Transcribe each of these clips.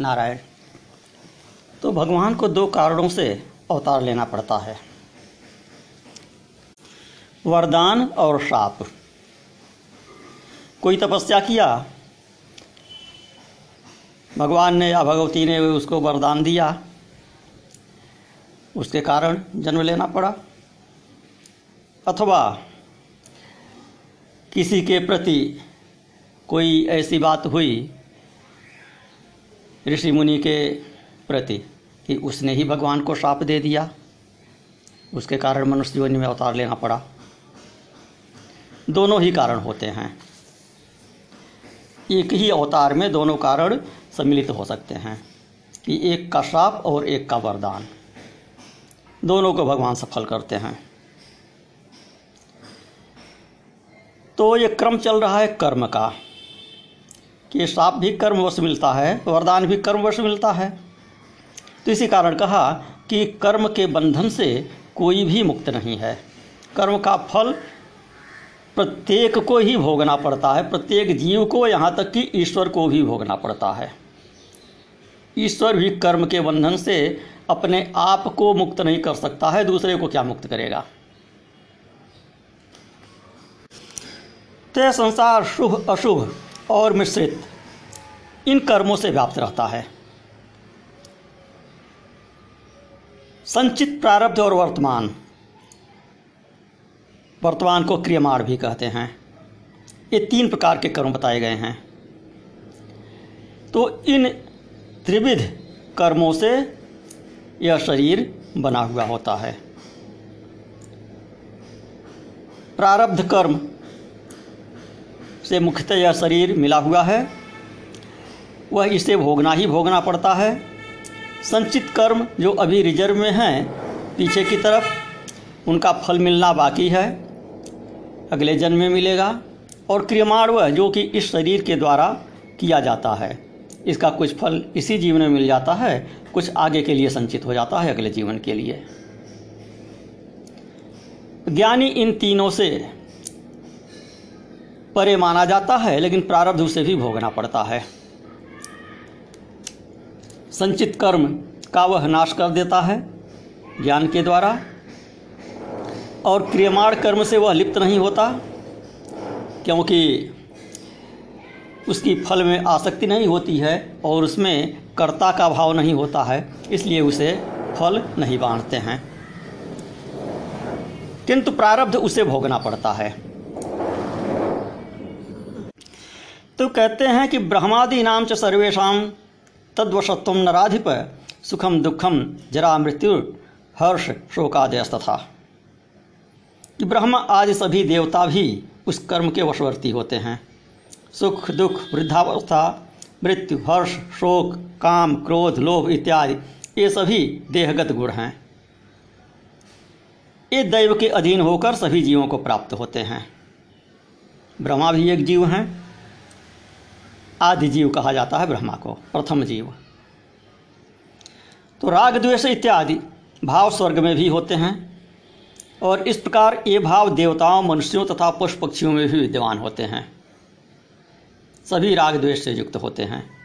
नारायण। तो भगवान को दो कारणों से अवतार लेना पड़ता है। वरदान और शाप। कोई तपस्या किया? भगवान ने या भगवती ने उसको वरदान दिया। उसके कारण जन्म लेना पड़ा। अथवा किसी के प्रति कोई ऐसी बात हुई ऋषि मुनि के प्रति कि उसने ही भगवान को श्राप दे दिया। उसके कारण मनुष्य जीवन में अवतार लेना पड़ा। दोनों ही कारण होते हैं। एक ही अवतार में दोनों कारण सम्मिलित हो सकते हैं कि एक का श्राप और एक का वरदान। दोनों को भगवान सफल करते हैं। तो ये क्रम चल रहा है कर्म का। कि श्राप भी कर्मवश मिलता है, वरदान भी कर्मवश मिलता है। तो इसी कारण कहा कि कर्म के बंधन से कोई भी मुक्त नहीं है। कर्म का फल प्रत्येक को ही भोगना पड़ता है, प्रत्येक जीव को यहाँ तक कि ईश्वर को भी भोगना पड़ता है। ईश्वर भी कर्म के बंधन से अपने आप को मुक्त नहीं कर सकता है, दूसरे को क्या मुक्त करेगा? तो संसार शुभ अशुभ। और मिश्रित, इन कर्मों से व्याप्त रहता है। संचित प्रारब्ध और वर्तमान वर्तमान को क्रियमाण भी कहते हैं। ये तीन प्रकार के कर्म बताए गए हैं। तो इन त्रिविध कर्मों से यह शरीर बना हुआ होता है। प्रारब्ध कर्म से मुख्यतः यह शरीर मिला हुआ है। वह इसे भोगना ही भोगना पड़ता है। संचित कर्म जो अभी रिज़र्व में हैं, पीछे की तरफ़, उनका फल मिलना बाकी है। अगले जन्म में मिलेगा और क्रियमाण वह जो कि इस शरीर के द्वारा किया जाता है। इसका कुछ फल इसी जीवन में मिल जाता है, कुछ आगे के लिए संचित हो जाता है अगले जीवन के लिए। ज्ञानी इन तीनों से परे माना जाता है, लेकिन प्रारब्ध उसे भी भोगना पड़ता है। संचित कर्म का वह नाश कर देता है, ज्ञान के द्वारा, और क्रियमाण कर्म से वह लिप्त नहीं होता, क्योंकि उसकी फल में आसक्ति नहीं होती है, और उसमें कर्ता का भाव नहीं होता है, इसलिए उसे फल नहीं बांटते हैं। किंतु प्रारब्ध उसे भोगना पड़ता है। तो कहते हैं कि ब्रह्मादि नाम च सर्वेशा तद्वशत्व नराधिप सुखम दुखम जरा मृत्यु, हर्ष शोकादयस्तथा। कि ब्रह्म आदि सभी देवता भी उस कर्म के वशवर्ती होते हैं। सुख, दुख, वृद्धावस्था, मृत्यु, हर्ष, शोक, काम, क्रोध, लोभ इत्यादि, ये सभी देहगत गुण हैं। ये दैव के अधीन होकर सभी जीवों को प्राप्त होते हैं। ब्रह्मा भी एक जीव हैं। आदि जीव कहा जाता है ब्रह्मा को, प्रथम जीव। तो राग, द्वेष इत्यादि भाव स्वर्ग में भी होते हैं और इस प्रकार ये भाव देवताओं, मनुष्यों तथा पशु पक्षियों में भी विद्यमान होते हैं। सभी राग, द्वेष से युक्त होते हैं।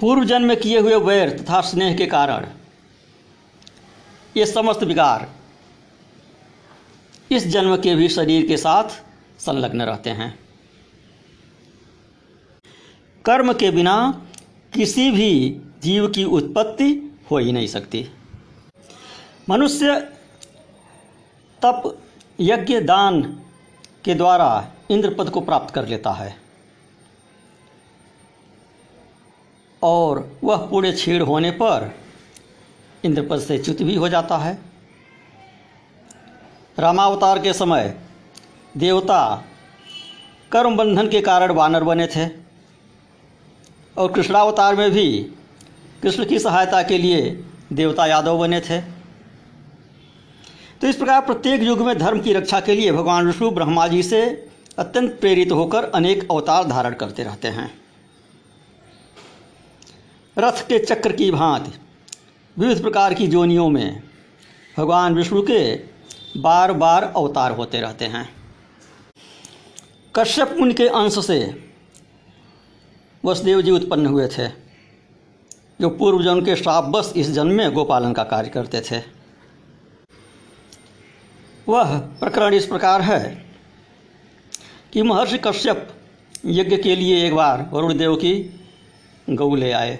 पूर्व जन्म में किए हुए वैर तथा स्नेह के कारण ये समस्त विकार इस जन्म के भी शरीर के साथ संलग्न रहते हैं। कर्म के बिना किसी भी जीव की उत्पत्ति हो ही नहीं सकती। मनुष्य तप यज्ञ दान के द्वारा इंद्रपद को प्राप्त कर लेता है। और वह पूरे छेड़ होने पर इंद्रपद से च्युत भी हो जाता है। रामावतार के समय देवता कर्म बंधन के कारण वानर बने थे। और कृष्णावतार में भी कृष्ण की सहायता के लिए देवता यादव बने थे। तो इस प्रकार प्रत्येक युग में धर्म की रक्षा के लिए भगवान विष्णु ब्रह्मा जी से अत्यंत प्रेरित होकर अनेक अवतार धारण करते रहते हैं। रथ के चक्र की भांति विविध प्रकार की जोनियों में भगवान विष्णु के बार बार अवतार होते रहते हैं। कश्यप मुनि के अंश से वसुदेव जी उत्पन्न हुए थे। जो पूर्व जन्म के श्राप बस इस जन्म में गोपालन का कार्य करते थे। वह प्रकरण इस प्रकार है कि महर्षि कश्यप यज्ञ के लिए एक बार वरुण देव की गऊ ले आए।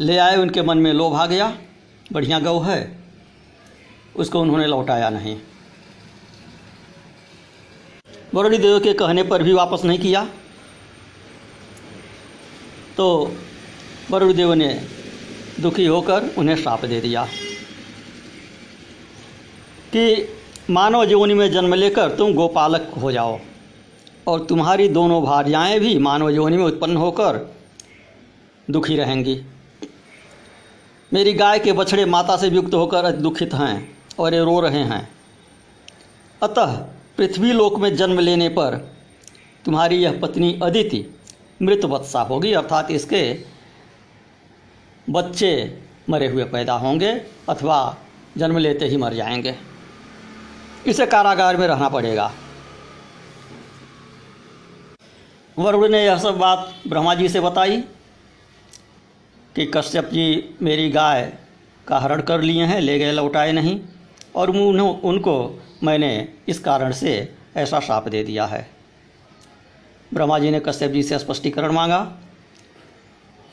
ले आए, उनके मन में लोभ आ गया, बढ़िया गौ है, उसको उन्होंने लौटाया नहीं। वरुण देव के कहने पर भी वापस नहीं किया। तो वरुण देव ने दुखी होकर उन्हें श्राप दे दिया कि मानव जीवनी में जन्म लेकर तुम गोपालक हो जाओ और तुम्हारी दोनों भार्याएँ भी मानव जीवनी में उत्पन्न होकर दुखी रहेंगी। मेरी गाय के बछड़े माता से युक्त होकर दुखित हैं और ये रो रहे हैं। अतः पृथ्वी लोक में जन्म लेने पर तुम्हारी यह पत्नी अदिति मृत वत्सा होगी, अर्थात इसके बच्चे मरे हुए पैदा होंगे अथवा जन्म लेते ही मर जाएँगे। इसे कारागार में रहना पड़ेगा। वरुण ने यह सब बात ब्रह्मा जी से बताई कि कश्यप जी मेरी गाय का हरण कर लिए हैं, ले गए, लौटाए नहीं, और उन्हों उनको मैंने इस कारण से ऐसा शाप दे दिया है। ब्रह्मा जी ने कश्यप जी से स्पष्टीकरण मांगा।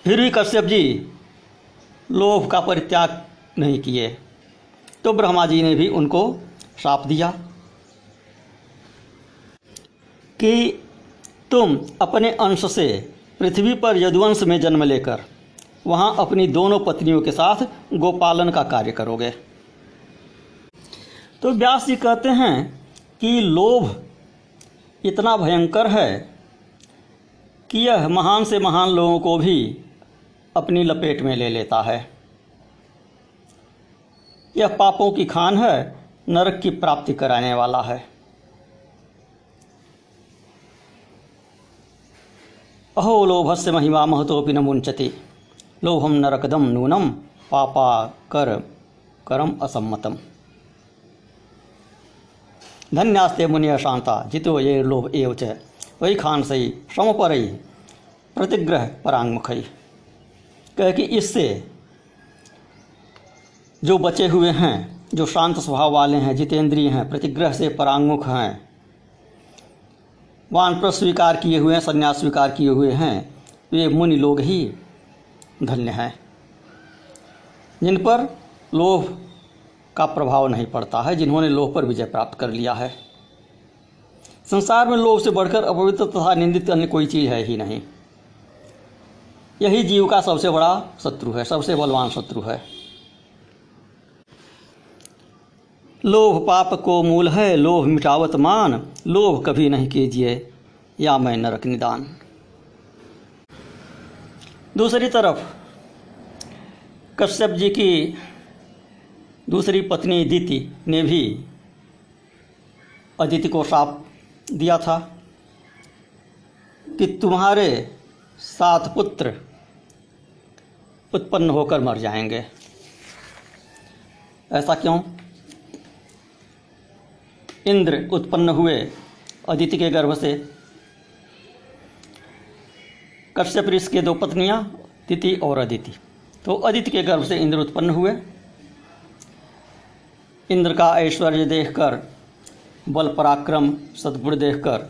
फिर भी कश्यप जी लोभ का परित्याग नहीं किए तो ब्रह्मा जी ने भी उनको श्राप दिया कि तुम अपने अंश से पृथ्वी पर यदुवंश में जन्म लेकर वहाँ अपनी दोनों पत्नियों के साथ गोपालन का कार्य करोगे। तो व्यास जी कहते हैं कि लोभ इतना भयंकर है कि यह महान से महान लोगों को भी अपनी लपेट में ले लेता है। यह पापों की खान है, नरक की प्राप्ति कराने वाला है। अहो लोभस्य महिमा महतोपि न मुंचति लोभम नरकदम नूनम पापा कर करम असम्मतम। धन्यास्ते मुनिय शांता, जितो ये लोभ एव च। वही खान सही पर प्रतिग्रह परांगमुख कह कि इससे जो बचे हुए हैं, जो शांत स्वभाव वाले हैं, जितेंद्रिय हैं, प्रतिग्रह से परांगमुख हैं वानप्रस्थ स्वीकार किए हुए हैं, संन्यास स्वीकार किए हुए हैं, वे मुनि लोग ही धन्य हैं। जिन पर लोभ का प्रभाव नहीं पड़ता है, जिन्होंने लोभ पर विजय प्राप्त कर लिया है। संसार में लोभ से बढ़कर अपवित्र तथा निंदित अन्य कोई चीज़ है ही नहीं। यही जीव का सबसे बड़ा शत्रु है, सबसे बलवान शत्रु है। लोभ पाप को मूल है, लोभ मिटावत मान, लोभ कभी नहीं कीजिए, या मैं नरक निदान। दूसरी तरफ़, कश्यप जी की दूसरी पत्नी दीति ने भी अदिति को साप दिया था कि तुम्हारे सात पुत्र उत्पन्न होकर मर जाएँगे। ऐसा क्यों? इंद्र उत्पन्न हुए अदिति के गर्भ से। कश्यप ऋषि के दो पत्नियाँ, तिथि और अदिति। तो अदिति के गर्भ से इंद्र उत्पन्न हुए। इंद्र का ऐश्वर्य देखकर, बल पराक्रम सद्गुण देखकर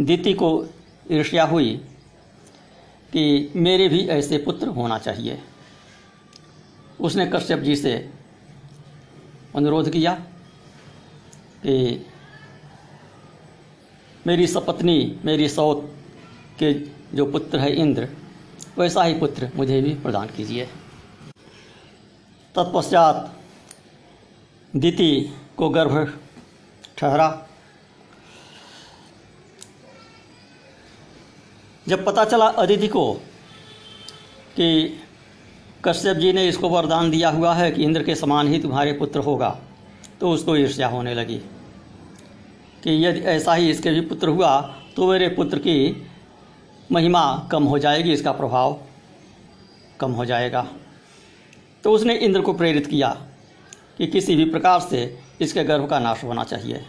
दीति को ईर्ष्या हुई कि मेरे भी ऐसे पुत्र होना चाहिए। उसने कश्यप जी से अनुरोध किया कि मेरी सपत्नी, मेरी सौत के जो पुत्र है इंद्र, वैसा ही पुत्र मुझे भी प्रदान कीजिए। तत्पश्चात दीति को गर्भ ठहरा। जब पता चला अदिति को कि कश्यप जी ने इसको वरदान दिया हुआ है कि इंद्र के समान ही तुम्हारे पुत्र होगा तो उसको ईर्ष्या होने लगी कि यदि ऐसा ही इसके भी पुत्र हुआ तो मेरे पुत्र की महिमा कम हो जाएगी, इसका प्रभाव कम हो जाएगा। तो उसने इंद्र को प्रेरित किया। कि किसी भी प्रकार से इसके गर्भ का नाश होना चाहिए।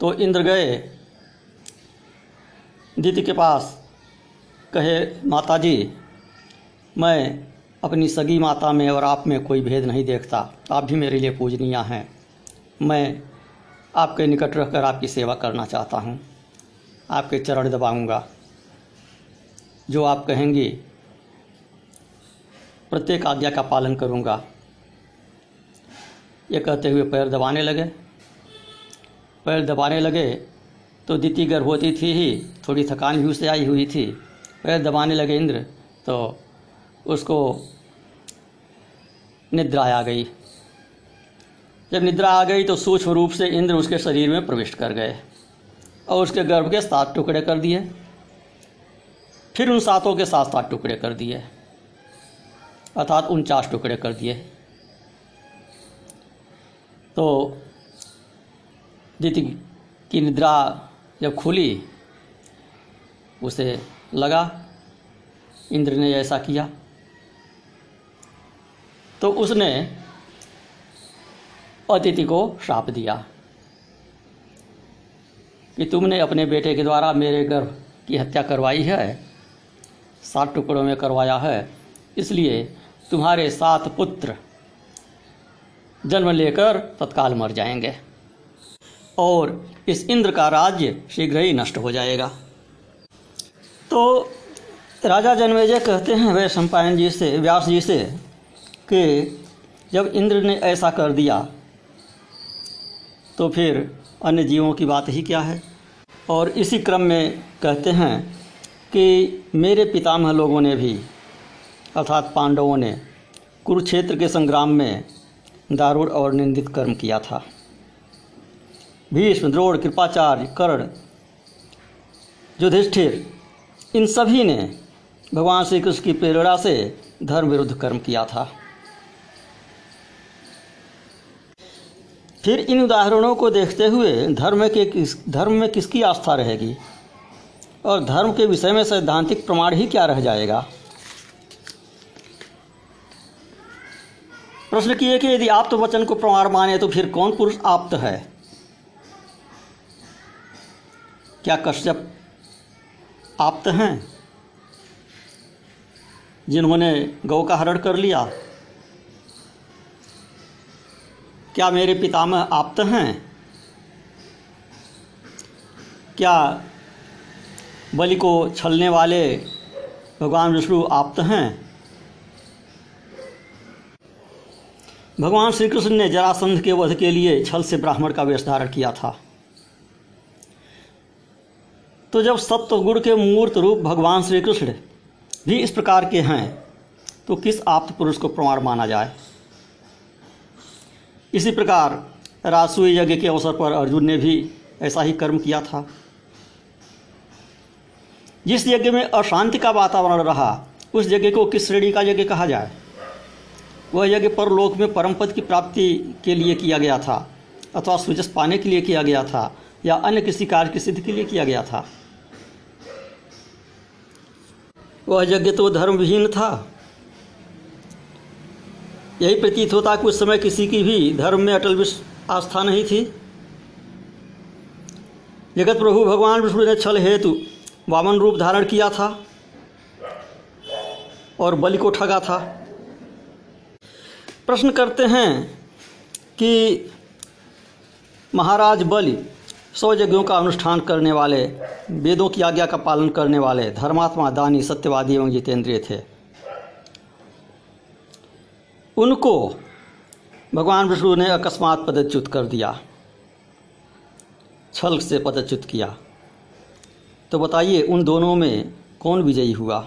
तो इंद्र गए, दीति के पास कहे माता जी मैं अपनी सगी माता में और आप में कोई भेद नहीं देखता। आप भी मेरे लिए पूजनीय हैं। मैं आपके निकट रहकर आपकी सेवा करना चाहता हूँ। आपके चरण दबाऊँगा। जो आप कहेंगी, प्रत्येक आज्ञा का पालन करूँगा। ये कहते हुए पैर दबाने लगे। पैर दबाने लगे तो द्वितीय गर्भवती थी ही, थोड़ी थकान भी उसे आई हुई थी। पैर दबाने लगे इंद्र तो उसको निद्रा आ गई। जब निद्रा आ गई तो सूक्ष्म रूप से इंद्र उसके शरीर में प्रविष्ट कर गए और उसके गर्भ के सात टुकड़े कर दिए। फिर उन सातों के सात सात टुकड़े कर दिए। अर्थात उनचास टुकड़े कर दिए। तो दिति की निद्रा जब खुली, उसे लगा, इंद्र ने ऐसा किया। तो उसने अतिथि को श्राप दिया कि तुमने अपने बेटे के द्वारा मेरे गर्भ की हत्या करवाई है, सात टुकड़ों में करवाया है, इसलिए तुम्हारे सात पुत्र जन्म लेकर तत्काल मर जाएँगे। और इस इंद्र का राज्य शीघ्र ही नष्ट हो जाएगा। तो राजा जन्मेजय कहते हैं, वे सम्पायन जी से, व्यास जी से, कि जब इंद्र ने ऐसा कर दिया तो फिर अन्य जीवों की बात ही क्या है? और इसी क्रम में कहते हैं कि मेरे पितामह लोगों ने भी, अर्थात पांडवों ने, कुरुक्षेत्र के संग्राम में दारुण और निंदित कर्म किया था। भीष्म, द्रोण, कृपाचार्य, कर्ण, युधिष्ठिर, इन सभी ने भगवान श्री कृष्ण की प्रेरणा से धर्म विरुद्ध कर्म किया था। फिर इन उदाहरणों को देखते हुए धर्म के किस, धर्म में किसकी आस्था रहेगी? और धर्म के विषय में सैद्धांतिक प्रमाण ही क्या रह जाएगा? प्रश्न किए कि यदि आप्त वचन को प्रमाण माने तो फिर कौन पुरुष आप्त है? क्या कश्यप आप्त हैं? जिन्होंने गौ का हरण कर लिया। क्या मेरे पितामह आप्त हैं? क्या बलि को छलने वाले भगवान विष्णु आप्त हैं? भगवान श्री कृष्ण ने जरासंध के वध के लिए छल से ब्राह्मण का वेश धारण किया था। तो जब सत्व गुण के मूर्त रूप भगवान श्री कृष्ण भी इस प्रकार के हैं तो किस आप्त पुरुष को प्रमाण माना जाए? इसी प्रकार राजसूय यज्ञ के अवसर पर अर्जुन ने भी ऐसा ही कर्म किया था। जिस यज्ञ में अशांति का वातावरण रहा, उस यज्ञ को किस श्रेणी का यज्ञ कहा जाए? वह यज्ञ परलोक में परम पद की प्राप्ति के लिए किया गया था, अथवा सुजस पाने के लिए किया गया था, या अन्य किसी कार्य की सिद्धि के लिए किया गया था। वह यज्ञ तो धर्म विहीन था। यही प्रतीत होता कि उस समय किसी की भी धर्म में अटल विश्व आस्था नहीं थी। जगत प्रभु भगवान विष्णु ने छल हेतु वामन रूप धारण किया था और बलि को ठगा था। प्रश्न करते हैं कि महाराज बलि सौ यज्ञों का अनुष्ठान करने वाले, वेदों की आज्ञा का पालन करने वाले धर्मात्मा, दानी, सत्यवादी एवं जितेंद्रिय थे। उनको भगवान विष्णु ने अकस्मात पदच्युत कर दिया। छल से पदच्युत किया। तो बताइए, उन दोनों में कौन विजयी हुआ?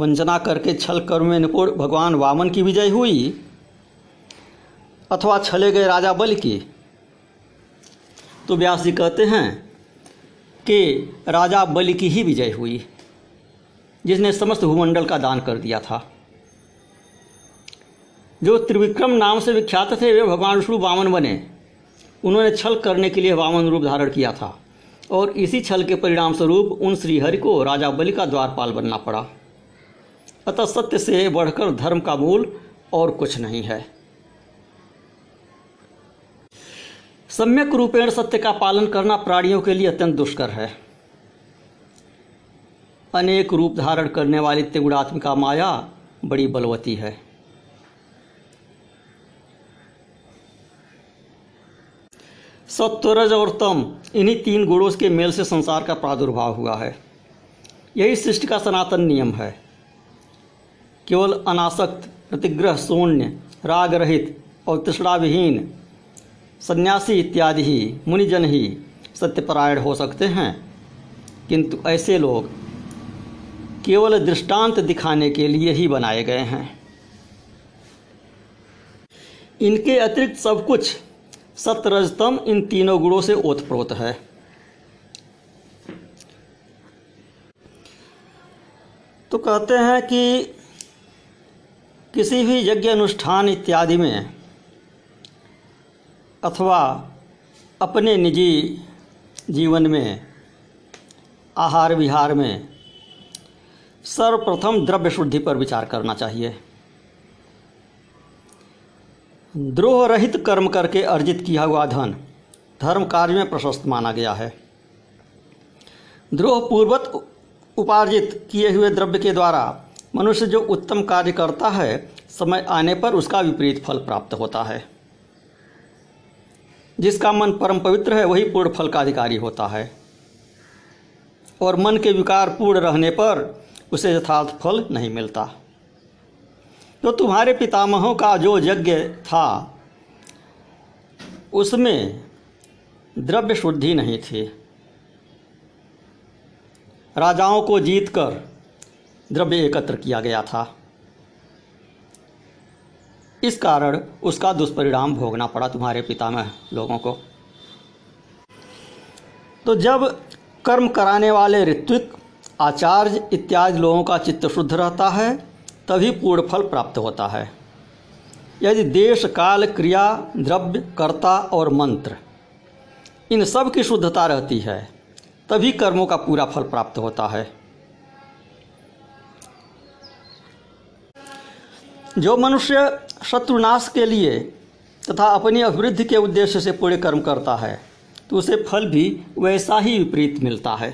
वंचना करके छल कर्म में निपुण भगवान वामन की विजय हुई अथवा छले गए राजा बल की। तो व्यास जी कहते हैं कि राजा बल की ही विजय हुई, जिसने समस्त भूमंडल का दान कर दिया था। जो त्रिविक्रम नाम से विख्यात थे, वे भगवान विष्णु वामन बने। उन्होंने छल करने के लिए वामन रूप धारण किया था और इसी छल के परिणाम स्वरूप उन श्रीहरि को राजा बलि का द्वारपाल बनना पड़ा। अतः सत्य से बढ़कर धर्म का मूल और कुछ नहीं है। सम्यक रूपेण सत्य का पालन करना प्राणियों के लिए अत्यंत दुष्कर है। अनेक रूप धारण करने वाली त्रिगुणात्मिका माया बड़ी बलवती है। सत्वरज और तम, इन्हीं तीन गुणों के मेल से संसार का प्रादुर्भाव हुआ है। यही सृष्टि का सनातन नियम है। केवल अनासक्त, प्रतिग्रह, शून्य, राग रहित और तृष्णाविहीन सन्यासी इत्यादि ही, मुनिजन ही सत्यपरायण हो सकते हैं। किंतु ऐसे लोग केवल दृष्टांत दिखाने के लिए ही बनाए गए हैं। इनके अतिरिक्त सब कुछ सतरजतम इन तीनों गुणों से ओतप्रोत है। तो कहते हैं कि किसी भी यज्ञ अनुष्ठान इत्यादि में अथवा अपने निजी जीवन में, आहार विहार में सर्वप्रथम द्रव्य शुद्धि पर विचार करना चाहिए। द्रोह रहित कर्म करके अर्जित किया हुआ धन धर्म कार्य में प्रशस्त माना गया है। द्रोह पूर्वक उपार्जित किए हुए द्रव्य के द्वारा मनुष्य जो उत्तम कार्य करता है, समय आने पर उसका विपरीत फल प्राप्त होता है। जिसका मन परम पवित्र है, वही पूर्ण फल का अधिकारी होता है। और मन के विकार पूर्ण रहने पर उसे यथार्थ फल नहीं मिलता। तो तुम्हारे पितामहों का जो यज्ञ था, उसमें द्रव्य शुद्धि नहीं थी। राजाओं को जीतकर द्रव्य एकत्र किया गया था। इस कारण उसका दुष्परिणाम भोगना पड़ा तुम्हारे पितामह लोगों को। तो जब कर्म कराने वाले ऋत्विक, आचार्य इत्यादि लोगों का चित्त शुद्ध रहता है, तभी पूर्ण फल प्राप्त होता है। यदि देश, काल, क्रिया, द्रव्य, कर्ता और मंत्र, इन सब की शुद्धता रहती है, तभी कर्मों का पूरा फल प्राप्त होता है। जो मनुष्य शत्रुनाश के लिए तथा अपनी अभिवृद्धि के उद्देश्य से पूरे कर्म करता है तो उसे फल भी वैसा ही विपरीत मिलता है।